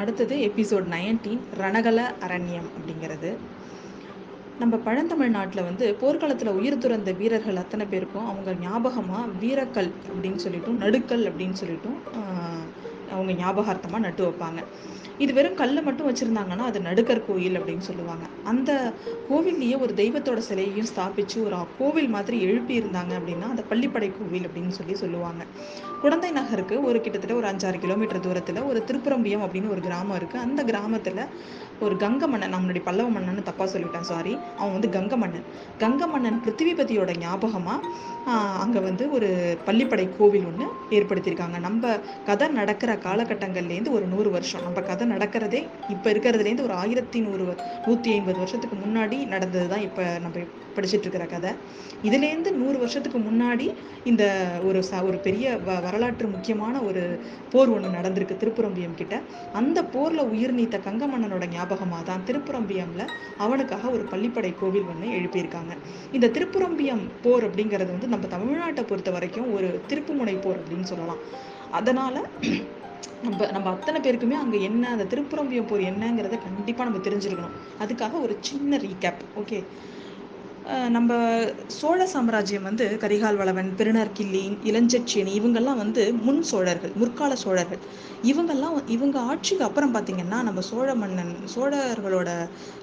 அடுத்தது episode nineteen Ranagala அரண்யம் அப்படிங்கிறது. நம்ம பழந்தமிழ்நாட்டில் வந்து போர்க்களத்தில் உயிர் துறந்த வீரர்கள் அத்தனை பேருக்கும் அவங்க ஞாபகமாக வீரக்கல் அப்படின்னு சொல்லிட்டும் நடுக்கல் அப்படின்னு சொல்லிட்டும் அவங்க ஞாபகார்த்தமாக நட்டு வைப்பாங்க. இது வெறும் கல்லை மட்டும் வச்சுருந்தாங்கன்னா அது நடுக்கர் கோயில் அப்படின்னு சொல்லுவாங்க. அந்த கோவில்லையே ஒரு தெய்வத்தோட சிலையையும் ஸ்தாபித்து ஒரு கோவில் மாதிரி எழுப்பி இருந்தாங்க அப்படின்னா அந்த பள்ளிப்படை கோவில் அப்படின்னு சொல்லி சொல்லுவாங்க. குழந்தை நகருக்கு ஒரு கிட்டத்தட்ட ஒரு அஞ்சாறு கிலோமீட்டர் தூரத்தில் ஒரு திருப்புரம்பியம் அப்படின்னு ஒரு கிராமம் இருக்குது அந்த கிராமத்தில் ஒரு கங்க மன்னன் நான் முன்னாடி பல்லவ மன்னன் தப்பாக சொல்லிவிட்டேன் சாரி அவன் வந்து கங்க மன்னன். கங்க மன்னன் பிருத்திவிபதியோட ஞாபகமாக அங்கே வந்து ஒரு பள்ளிப்படை கோவில் ஒன்று ஏற்படுத்தியிருக்காங்க. நம்ம கதை நடக்கிற காலகட்டங்கள்லேருந்து ஒரு நூறு வருஷம். நம்ம கதை நடக்கிறதே இப்போ இருக்கிறதுலேருந்து ஒரு ஆயிரத்தி நூறு நூற்றி ஐம்பது வருஷத்துக்கு முன்னாடி நடந்தது தான் இப்போ நம்ம படிச்சுட்டு இருக்கிற கதை. இதுலேருந்து நூறு வருஷத்துக்கு முன்னாடி இந்த ஒரு ச ஒரு பெரிய வ வரலாற்று முக்கியமான ஒரு போர் ஒன்று நடந்திருக்கு திருப்புரம்பியம் கிட்ட. அந்த போரில் உயிர் நீத்த கங்கமன்னனோட ஞாபகமாக தான் திருப்புரம்பியம்ல அவனுக்காக ஒரு பள்ளிப்படை கோவில் ஒன்று எழுப்பியிருக்காங்க. இந்த திருப்புரம்பியம் போர் அப்படிங்கிறது வந்து நம்ம தமிழ்நாட்டை பொறுத்த வரைக்கும் ஒரு திருப்புமுனை போர் அப்படின்னு சொல்லலாம். அதனால நம்ம நம்ம அத்தனை பேருக்குமே அங்கே என்ன அந்த திருப்புரம்பியம் போர் என்னங்கிறத கண்டிப்பாக நம்ம தெரிஞ்சிருக்கணும். அதுக்காக ஒரு சின்ன ரீகேப் ஓகே நம்ம சோழ சாம்ராஜ்யம் வந்து கரிகால் வளவன் பெருநர்கிள்ளி இளஞ்செட்சியன் இவங்கெல்லாம் வந்து முன் சோழர்கள் முற்கால சோழர்கள். இவங்கெல்லாம் இவங்க ஆட்சிக்கு அப்புறம் பார்த்தீங்கன்னா நம்ம சோழ மன்னன் சோழர்களோட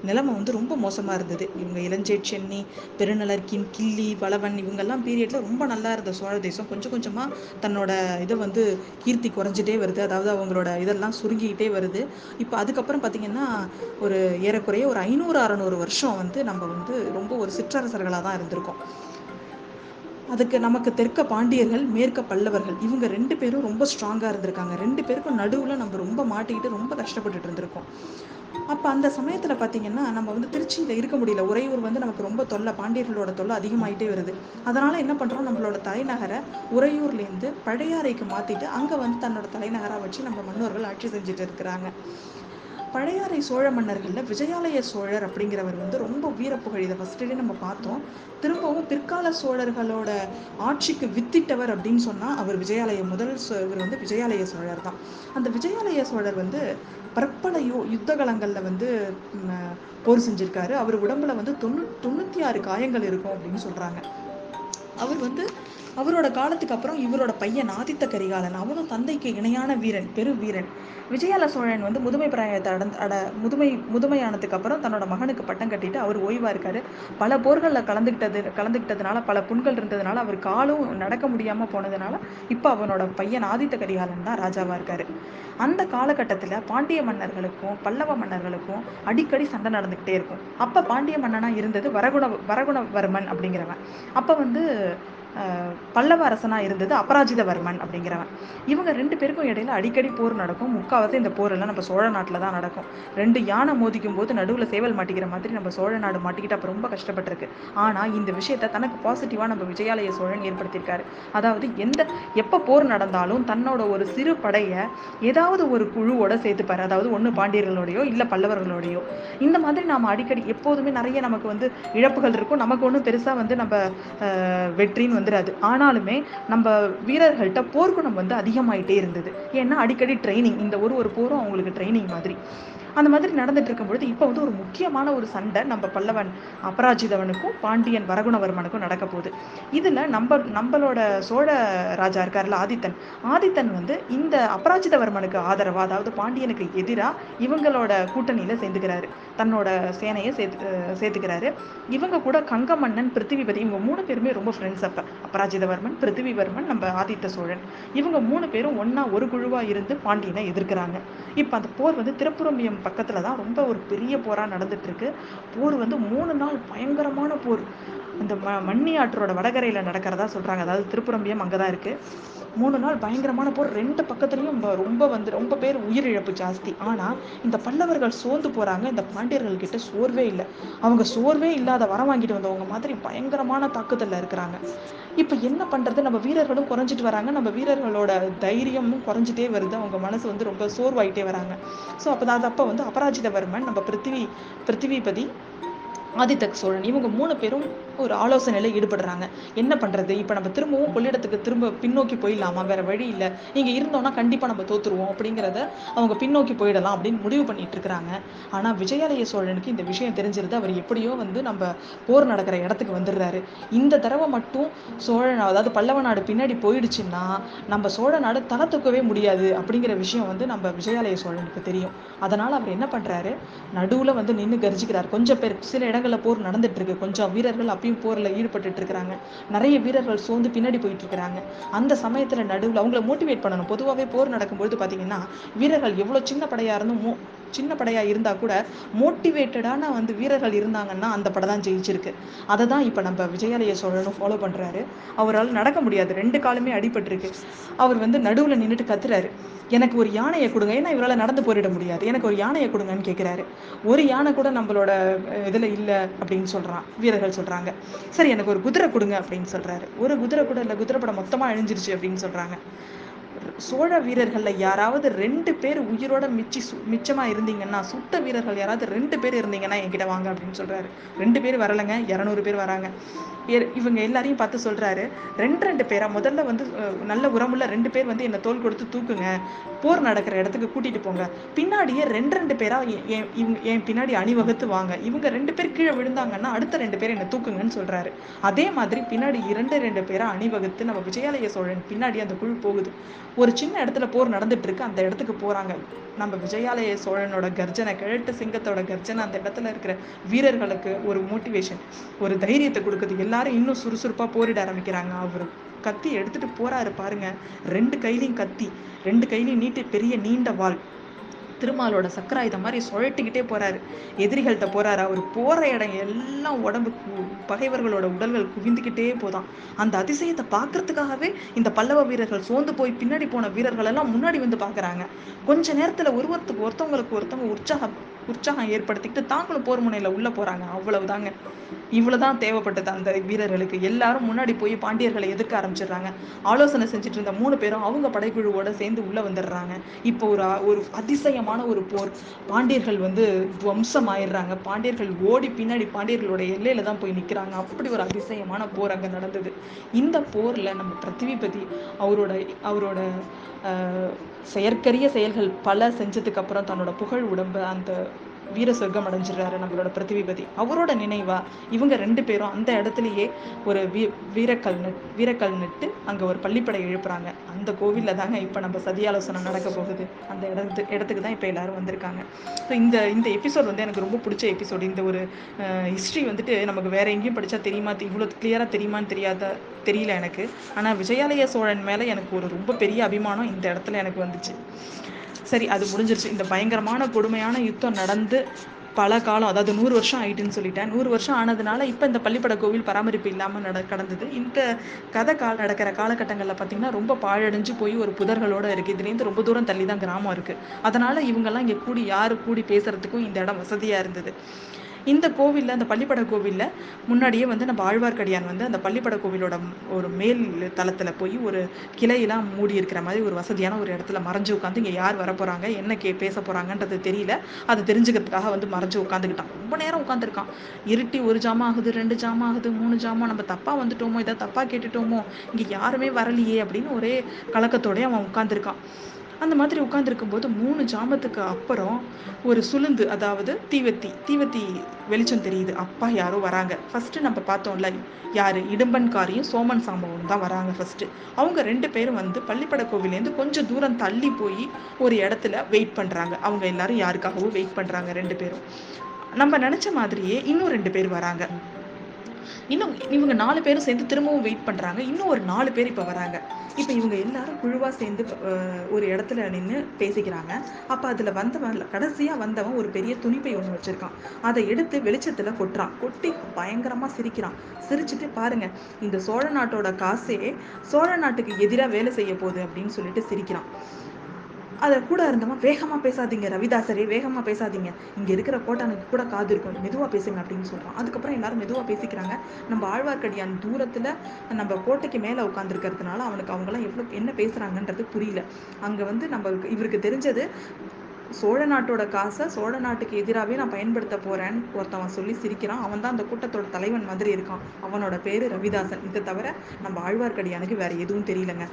நிலைமை வந்து ரொம்ப மோசமாக இருந்தது. இவங்க இளஞ்செட்சென்னி பெருநலர்கின் கிள்ளி பலவன் இவங்கெல்லாம் பீரியட்ல ரொம்ப நல்லா இருந்த சோழ தேசம். கொஞ்சம் கொஞ்சமாக தன்னோட இதை வந்து கீர்த்தி குறைஞ்சிட்டே வருது. அதாவது அவங்களோட இதெல்லாம் சுருங்கிக்கிட்டே வருது. இப்போ அதுக்கப்புறம் பார்த்தீங்கன்னா ஒரு ஏறக்குறைய ஒரு ஐநூறு அறநூறு வருஷம் வந்து நம்ம வந்து ரொம்ப ஒரு சிற்றரசர்களாக தான் இருந்திருக்கோம். அதுக்கு நமக்கு தெற்க பாண்டியர்கள் மேற்க பல்லவர்கள் இவங்க ரெண்டு பேரும் ரொம்ப ஸ்ட்ராங்காக இருந்திருக்காங்க. ரெண்டு பேருக்கும் நடுவில் நம்ம ரொம்ப மாட்டிக்கிட்டு ரொம்ப கஷ்டப்பட்டுட்டு இருந்திருக்கோம். அப்போ அந்த சமயத்தில் பார்த்தீங்கன்னா நம்ம வந்து திருச்சியில் இருக்க முடியல. உறையூர் வந்து நமக்கு ரொம்ப தொல்லை பாண்டியர்களோட தொல்லை அதிகமாயிட்டே வருது. அதனால் என்ன பண்ணுறோம் நம்மளோட தலைநகரை உறையூர்லேருந்து பழையாறைக்கு மாற்றிட்டு அங்கே வந்து தன்னோட தலைநகராக வச்சு நம்ம மன்னர்கள் ஆட்சி செஞ்சுட்டு இருக்கிறாங்க. பழையாறை சோழ மன்னர்களில் விஜயாலய சோழர் அப்படிங்கிறவர் வந்து ரொம்ப வீரப்புகழ் இதை ஃபஸ்ட்டுலேயே நம்ம பார்த்தோம். திரும்பவும் பிற்கால சோழர்களோட ஆட்சிக்கு வித்திட்டவர் அப்படின்னு சொன்னால் அவர் விஜயாலய முதல் இவர் வந்து விஜயாலய சோழர் தான். அந்த விஜயாலய சோழர் வந்து பற்பல யோ யுத்தகலங்களில் வந்து போர் செஞ்சிருக்காரு. அவர் உடம்புல வந்து தொண்ணூ தொண்ணூற்றி ஆறு காயங்கள் இருக்கும் அப்படின்னு சொல்கிறாங்க அவர் வந்து அவரோட காலத்துக்கு அப்புறம் இவரோட பையன் ஆதித்த கரிகாலன். அவனும் தந்தைக்கு இணையான வீரன் பெரு வீரன். விஜயால சோழன் வந்து முதுமை பிராயத்தை அடந் அட முதுமை முதுமையானதுக்கு அப்புறம் தன்னோட மகனுக்கு பட்டம் கட்டிட்டு அவர் ஓய்வா இருக்காரு. பல போர்களில் கலந்துக்கிட்டது கலந்துக்கிட்டதுனால பல புண்கள் இருந்ததுனால அவர் காலும் நடக்க முடியாம போனதுனால இப்போ அவனோட பையன் ஆதித்த கரிகாலன் தான் ராஜாவா இருக்காரு. அந்த காலகட்டத்தில் பாண்டிய மன்னர்களுக்கும் பல்லவ மன்னர்களுக்கும் அடிக்கடி சண்டை நடந்துக்கிட்டே இருக்கும். அப்போ பாண்டிய மன்னனா இருந்தது வரகுண வரகுணவர்மன் அப்படிங்கிறவன். அப்போ வந்து பல்லவ அரசனாக இருந்தது அபராஜிதவர்மன் அப்படிங்கிறவன். இவங்க ரெண்டு பேருக்கும் இடையில அடிக்கடி போர் நடக்கும். முக்காவாசி இந்த போர் எல்லாம் நம்ம சோழ நாட்டில் தான் நடக்கும். ரெண்டு யானை மோதிக்கும் போது நடுவில் சேவல் மாட்டிக்கிற மாதிரி நம்ம சோழ நாடு மாட்டிக்கிட்டு அப்போ ரொம்ப கஷ்டப்பட்டிருக்கு. ஆனால் இந்த விஷயத்த தனக்கு பாசிட்டிவாக நம்ம விஜயாலய சோழன் ஏற்படுத்தியிருக்காரு. அதாவது எந்த எப்போ போர் நடந்தாலும் தன்னோட ஒரு சிறு படையை ஏதாவது ஒரு குழுவோட சேர்த்துப்பாரு. அதாவது ஒன்று பாண்டியர்களோடையோ இல்லை பல்லவர்களோடையோ. இந்த மாதிரி நாம் அடிக்கடி எப்போதுமே நிறைய நமக்கு வந்து இழப்புகள் இருக்கும். நமக்கு ஒன்றும் பெருசாக வந்து நம்ம வெற்றின்னு வந்து வந்துடாது ஆனாலுமே நம்ம வீரர்கள்ட்ட போர்க்குணம் வந்து அதிகமாயிட்டே இருந்தது. ஏன்னா அடிக்கடி ட்ரைனிங் இந்த ஒரு ஒரு போரும் அவங்களுக்கு ட்ரைனிங் மாதிரி. அந்த மாதிரி நடந்துட்டு இருக்கும்பொழுது இப்போ வந்து ஒரு முக்கியமான ஒரு சண்டை நம்ம பல்லவன் அபராஜிதவனுக்கும் பாண்டியன் வரகுணவர்மனுக்கும் நடக்க போகுது. இதில் நம்ம நம்மளோட சோழ ராஜா இருக்கார்ல ஆதித்தன். ஆதித்தன் வந்து இந்த அபராஜிதவர்மனுக்கு ஆதரவா அதாவது பாண்டியனுக்கு எதிராக இவங்களோட கூட்டணியில் சேர்ந்துக்கிறாரு. தன்னோட சேனையை சேர்த்து சேர்த்துக்கிறாரு. இவங்க கூட கங்கமன்னன் பிருத்திவிபதி இவங்க மூணு பேருமே ரொம்ப ஃப்ரெண்ட்ஸ் அப்ப. அபராஜிதவர்மன் பிருத்திவிவர்மன் நம்ம ஆதித்த சோழன். இவங்க மூணு பேரும் ஒன்றா ஒரு குழுவா இருந்து பாண்டியனை எதிர்க்கிறாங்க. இப்போ அந்த போர் வந்து திருப்புரம்பியம் பக்கத்தில் தான் ரொம்ப ஒரு பெரிய போரா நடந்துட்டுருக்கு. போர் வந்து மூணு நாள் பயங்கரமான போர். இந்த ம மண்ணி ஆற்றோட வடகரையில நடக்கிறதா சொல்றாங்க. அதாவது திருப்புரம்பியம் அங்கதான் இருக்கு. மூணு நாள் பயங்கரமான போர். ரெண்டு பக்கத்துலையும் ரொம்ப- ரொம்ப வந்து ரொம்ப பேர் உயிரிழப்பு ஜாஸ்தி. ஆனால் இந்த பல்லவர்கள் சோர்ந்து போகிறாங்க இந்த பாண்டியர்கள் கிட்ட சோர்வே இல்லை. அவங்க சோர்வே இல்லாத வரம் வாங்கிட்டு வந்தவங்க மாதிரி பயங்கரமான தாக்குதலில் இருக்கிறாங்க. இப்போ என்ன பண்ணுறது நம்ம வீரர்களும் குறைஞ்சிட்டு வராங்க. நம்ம வீரர்களோட தைரியமும் குறைஞ்சிட்டே வருது. அவங்க மனசு வந்து ரொம்ப சோர்வாயிட்டே வராங்க. ஸோ அப்போ அது அப்போ வந்து அபராஜிதவர்மன் நம்ம பிருத்திவி பிருத்திவிபதி ஆதித்த சோழன். இவங்க மூணு பேரும் ஒரு ஆலோசனையில் ஈடுபடுறாங்க. என்ன பண்ணுறது இப்போ நம்ம திரும்பவும் கொள்ளிடத்துக்கு திரும்ப பின்னோக்கி போயிடலாமா? வேற வழி இல்லை. இங்கே இருந்தோம்னா கண்டிப்பாக நம்ம தோத்துருவோம் அப்படிங்கிறத அவங்க பின்னோக்கி போயிடலாம் அப்படின்னு முடிவு பண்ணிட்டு இருக்கிறாங்க. ஆனால் விஜயாலய சோழனுக்கு இந்த விஷயம் தெரிஞ்சிருது. அவர் எப்படியோ வந்து நம்ம போர் நடக்கிற இடத்துக்கு வந்துடுறாரு. இந்த தடவை மட்டும் சோழன் அதாவது பல்லவ நாடு பின்னாடி போயிடுச்சுன்னா நம்ம சோழ நாடு தலை தூக்கவே முடியாது அப்படிங்கிற விஷயம் வந்து நம்ம விஜயாலய சோழனுக்கு தெரியும். அதனால அவர் என்ன பண்றாரு? நடுவுல வந்து நின்று கர்ஜிக்கிறார். கொஞ்சம் பேர் சில இடங்கள் வீரர்களை போர் நடந்துட்டு இருக்கு கொஞ்சம் வீரர்கள் அப்பயும் போர்ல ஈடுபட்டுட்டு இருக்கிறாங்க நிறைய வீரர்கள் சோர்ந்து பின்னாடி போயிட்டு இருக்கிறாங்க அந்த சமயத்துல நடுவுல அவங்கள மோட்டிவேட் பண்ணணும். பொதுவாகவே போர் நடக்கும்பொழுது பாத்தீங்கன்னா வீரர்கள் எவ்வளவு சின்ன படையா இருந்தும் மோ- சின்ன படையா இருந்தா கூட மோட்டிவேட்டடான வந்து வீரர்கள் இருந்தாங்கன்னா அந்த படம் தான் ஜெயிச்சிருக்கு. அதை தான் இப்போ நம்ம விஜயாலய சோழனும் ஃபாலோ பண்றாரு. அவரால் நடக்க முடியாது. ரெண்டு காலுமே அடிபட்டிருக்கு. அவர் வந்து நடுவுல நின்னுட்டு கத்துறாரு. எனக்கு ஒரு யானையை கொடுங்க. ஏன்னா இவரால் நடந்து போயிட முடியாது. எனக்கு ஒரு யானையை கொடுங்கன்னு கேட்குறாரு ஒரு யானை கூட நம்மளோட இதில் இல்லை அப்படின்னு சொல்கிறான் வீரர்கள் சொல்கிறாங்க சரி எனக்கு ஒரு குதிரை கொடுங்க அப்படின்னு சொல்கிறாரு ஒரு குதிரை கூட இல்லை குதிரை படம் மொத்தமாக அழிஞ்சிருச்சு அப்படின்னு சொல்கிறாங்க சோழ வீரர்களில் யாராவது ரெண்டு பேர் உயிரோட மிச்சி சு- இருந்தீங்கன்னா சுட்ட வீரர்கள் யாராவது ரெண்டு பேர் இருந்தீங்கன்னா என்கிட்ட வாங்க அப்படின்னு சொல்கிறாரு ரெண்டு பேர் வரலைங்க இரநூறு பேர் வராங்க. இவங்க எல்லாரையும் பார்த்து சொல்கிறாரு ரெண்டு ரெண்டு பேரா முதல்ல வந்து நல்ல உரமுள்ள ரெண்டு பேர் வந்து என்னை தோல் கொடுத்து தூக்குங்க போர் நடக்கிற இடத்துக்கு கூட்டிகிட்டு போங்க. பின்னாடியே ரெண்டு ரெண்டு பேரா என் இவங்க என் பின்னாடி அணிவகுத்து வாங்க. இவங்க ரெண்டு பேர் கீழே விழுந்தாங்கன்னா அடுத்த ரெண்டு பேர் என்னை தூக்குங்கன்னு சொல்கிறாரு அதே மாதிரி பின்னாடி இரண்டு ரெண்டு பேரா அணிவகுத்து நம்ம விஜயாலய சோழன் பின்னாடி அந்த குழு போகுது. ஒரு ஒரு சின்ன இடத்துல போர் நடந்துட்டு இருக்கு அந்த இடத்துக்கு போறாங்க. நம்ம விஜயாலய சோழனோட கர்ஜனை கிழட்டு சிங்கத்தோட கர்ஜனை அந்த இடத்துல இருக்கிற வீரர்களுக்கு ஒரு மோட்டிவேஷன் ஒரு தைரியத்தை கொடுக்குது. எல்லாரும் இன்னும் சுறுசுறுப்பா போரிட ஆரம்பிக்கிறாங்க. அவர் கத்தி எடுத்துட்டு போறாரு பாருங்க. ரெண்டு கையிலையும் கத்தி ரெண்டு கையிலையும் நீட்டு பெரிய நீண்ட வாள் திருமாலோட சக்கராயுதம் மாதிரி சுழட்டிக்கிட்டே போறாரு. எதிரிகள்கிட்ட போறாரு? அவர் போற இடம் எல்லாம் உடம்பு பகைவர்களோட உடல்கள் குவிந்துக்கிட்டே போதாம் அந்த அதிசயத்தை பார்க்கறதுக்காகவே இந்த பல்லவ வீரர்கள் சோர்ந்து போய் பின்னாடி போன வீரர்கள் எல்லாம் முன்னாடி வந்து பாக்குறாங்க கொஞ்ச நேரத்துல ஒருவருக்கு ஒருத்தவங்களுக்கு ஒருத்தவங்க உற்சாகம் உற்சாகம் ஏற்படுத்திக்கிட்டு தாங்களும் போர் முனையில உள்ள போறாங்க. அவ்வளவுதாங்க. இவ்வளவுதான் தேவைப்பட்டது அந்த வீரர்களுக்கு. எல்லாரும் முன்னாடி போய் பாண்டியர்களை எதிர்க்க ஆரம்பிச்சிடுறாங்க. ஆலோசனை செஞ்சுட்டு இருந்த மூணு பேரும் அவங்க படைக்குழுவோட சேர்ந்து உள்ள வந்துடுறாங்க. இப்போ ஒரு ஒரு அதிசயமான ஒரு போர். பாண்டியர்கள் வந்து வம்சம் ஆயிடுறாங்க பாண்டியர்கள் ஓடி பின்னாடி பாண்டியர்களோட எல்லையில தான் போய் நிக்கிறாங்க. அப்படி ஒரு அதிசயமான போர் அங்க நடந்தது. இந்த போர்ல நம்ம பிரதிவிபதி அவரோட அவரோட செயற்கரிய செயல்கள் பல செஞ்சதுக்கு அப்புறம் தன்னோட புகழ் உடம்பு அந்த வீர சொர்க்கம் அடைஞ்சிடுறாரு நம்மளோட பிருத்திவிபதி அவரோட நினைவா இவங்க ரெண்டு பேரும் அந்த இடத்துலயே ஒரு வீ வீரக்கல் நட் வீரக்கல் நட்டு அங்க ஒரு பள்ளிப்படை எழுப்புறாங்க. அந்த கோவில்ல தாங்க இப்ப நம்ம சதியாலோசனை நடக்க போகுது. அந்த இடத்து இடத்துக்கு தான் இப்ப எல்லாரும் வந்திருக்காங்க. ஸோ இந்த இந்த எபிசோட் வந்து எனக்கு ரொம்ப பிடிச்ச எபிசோட் இந்த ஒரு ஹிஸ்ட்ரி வந்துட்டு நமக்கு வேற எங்கேயும் படிச்சா தெரியுமா இவ்வளோ கிளியரா தெரியுமான்னு தெரியாத தெரியல எனக்கு. ஆனா விஜயாலய சோழன் மேல எனக்கு ஒரு ரொம்ப பெரிய அபிமானம் இந்த இடத்துல எனக்கு வந்துச்சு. சரி அது முடிஞ்சிருச்சு. இந்த பயங்கரமான கொடுமையான யுத்தம் நடந்து பல காலம் அதாவது நூறு வருஷம் ஆயிட்டுன்னு சொல்லிட்டேன். நூறு வருஷம் ஆனதுனால இப்போ இந்த பள்ளிப்பட கோவில் பராமரிப்பு இல்லாமல் நட கடந்தது. இந்த கதை கால நடக்கிற காலகட்டங்களில் பார்த்தீங்கன்னா ரொம்ப பாழடைஞ்சு போய் ஒரு புதர்களோடு இருக்குது இதுலேருந்து ரொம்ப தூரம் தள்ளி தான் கிராமம் இருக்குது அதனால் இவங்கெல்லாம் இங்கே கூடி யார் கூடி பேசுகிறதுக்கும் இந்த இடம் வசதியாக இருந்தது. இந்த கோவிலில் அந்த பள்ளிப்பட கோவிலில் முன்னாடியே வந்து நம்ம ஆழ்வார்க்கடியான் வந்து அந்த பள்ளிப்பட கோவிலோட ஒரு மேல் தளத்தில் போய் ஒரு கிளையெல்லாம் மூடி இருக்கிற மாதிரி ஒரு வசதியான ஒரு இடத்துல மறைஞ்சு உட்காந்து இங்கே யார் வர என்ன கே பேச போகிறாங்கன்றது தெரியல. அதை தெரிஞ்சுக்கிறதுக்காக வந்து மறைஞ்சு உட்காந்துக்கிட்டான் ரொம்ப நேரம் உட்காந்துருக்கான் இருட்டி ஒரு ஜாமான் ஆகுது ரெண்டு ஜாமம் ஆகுது மூணு ஜாமான். நம்ம தப்பாக வந்துட்டோமோ இதை தப்பாக கேட்டுட்டோமோ இங்கே யாருமே வரலையே அப்படின்னு ஒரே கலக்கத்தோடயே அவன் உட்காந்துருக்கான் அந்த மாதிரி உட்காந்துருக்கும் போது மூணு ஜாமத்துக்கு அப்புறம் ஒரு சுளுந்து அதாவது தீவத்தி தீவத்தி வெளிச்சம் தெரியுது. அப்பா யாரோ வராங்க. ஃபர்ஸ்ட் நம்ம பார்த்தோம்ல யாரு? இடும்பன்காரியும் சோமன் சாம்பவனும் தான் வராங்க ஃபர்ஸ்ட் அவங்க ரெண்டு பேரும் வந்து பள்ளிப்பட கோவிலேருந்து கொஞ்சம் தூரம் தள்ளி போய் ஒரு இடத்துல வெயிட் பண்றாங்க. அவங்க எல்லாரும் யாருக்காகவும் வெயிட் பண்றாங்க ரெண்டு பேரும். நம்ம நினைச்ச மாதிரியே இன்னும் ரெண்டு பேர் வராங்க. இன்னும் இவங்க நாலு பேரும் சேர்ந்து திரும்பவும் வெயிட் பண்றாங்க. இன்னும் ஒரு நாலு பேர் இப்ப வராங்க. இப்ப இவங்க எல்லாரும் குழுவா சேர்ந்து ஒரு இடத்துல நின்னு பேசிக்கிறாங்க. அப்ப அதுல வந்தவன் கடைசியா வந்தவன் ஒரு பெரிய துணிப்பை ஒண்ணு வச்சிருக்கான். அதை எடுத்து வெளிச்சத்துல கொட்டுறான். கொட்டி பயங்கரமா சிரிக்கிறான். சிரிச்சுட்டு பாருங்க இந்த சோழ நாட்டோட காசே சோழ நாட்டுக்கு எதிரா வேலை செய்ய போகுது அப்படின்னு சொல்லிட்டு சிரிக்கிறான். அதை கூட இருந்தவன் வேகமாக பேசாதீங்க ரவிதாசரே வேகமாக பேசாதீங்க. இங்கே இருக்கிற கோட்டானுக்கு கூட காது இருக்கும். மெதுவாக பேசுங்க அப்படின்னு சொல்கிறான் அதுக்கப்புறம் எல்லாரும் மெதுவாக பேசிக்கிறாங்க. நம்ம ஆழ்வார்க்கடியான் தூரத்தில் நம்ம கோட்டைக்கு மேலே உட்காந்துருக்கிறதுனால அவனுக்கு அவங்களாம் எவ்வளோ என்ன பேசுகிறாங்கன்றது புரியல. அங்கே வந்து நம்ம இவருக்கு தெரிஞ்சது சோழ நாட்டோட காசை சோழ நாட்டுக்கு எதிராகவே நான் பயன்படுத்த போகிறேன்னு ஒருத்தவன் சொல்லி சிரிக்கிறான். அவன் தான் அந்த கூட்டத்தோட தலைவன் மாதிரி இருக்கான். அவனோட பேர் ரவிதாசன். இதை தவிர நம்ம ஆழ்வார்க்கடியானுக்கு வேற எதுவும் தெரியலங்க.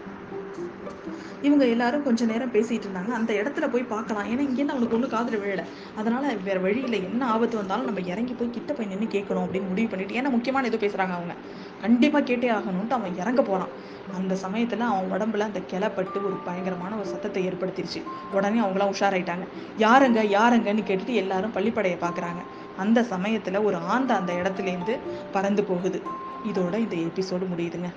இவங்க எல்லாரும் கொஞ்ச நேரம் பேசிட்டு இருந்தாங்க. அந்த இடத்துல போய் பார்க்கலாம். ஏன்னா இங்கேருந்து அவனுக்கு ஒன்றும் காதல விழல. அதனால வேற வழியில் என்ன ஆபத்து வந்தாலும் நம்ம இறங்கி போய் கிட்ட போய் நின்று கேட்கணும் அப்படின்னு முடிவு பண்ணிட்டு ஏன்னா முக்கியமான ஏதோ பேசுறாங்க அவங்க. கண்டிப்பா கேட்டே ஆகணும்ட்டு அவன் இறங்க போறான். அந்த சமயத்துல அவன் உடம்புல அந்த கிளப்பட்டு ஒரு பயங்கரமான ஒரு சத்தத்தை ஏற்படுத்திருச்சு. உடனே அவங்களாம் உஷாராயிட்டாங்க. யாருங்க? யாருங்கன்னு கேட்டுட்டு எல்லாரும் பள்ளிப்படையை பார்க்குறாங்க. அந்த சமயத்துல ஒரு ஆந்த அந்த இடத்துல இருந்து பறந்து போகுது. இதோட இந்த எபிசோடு முடியுதுங்க.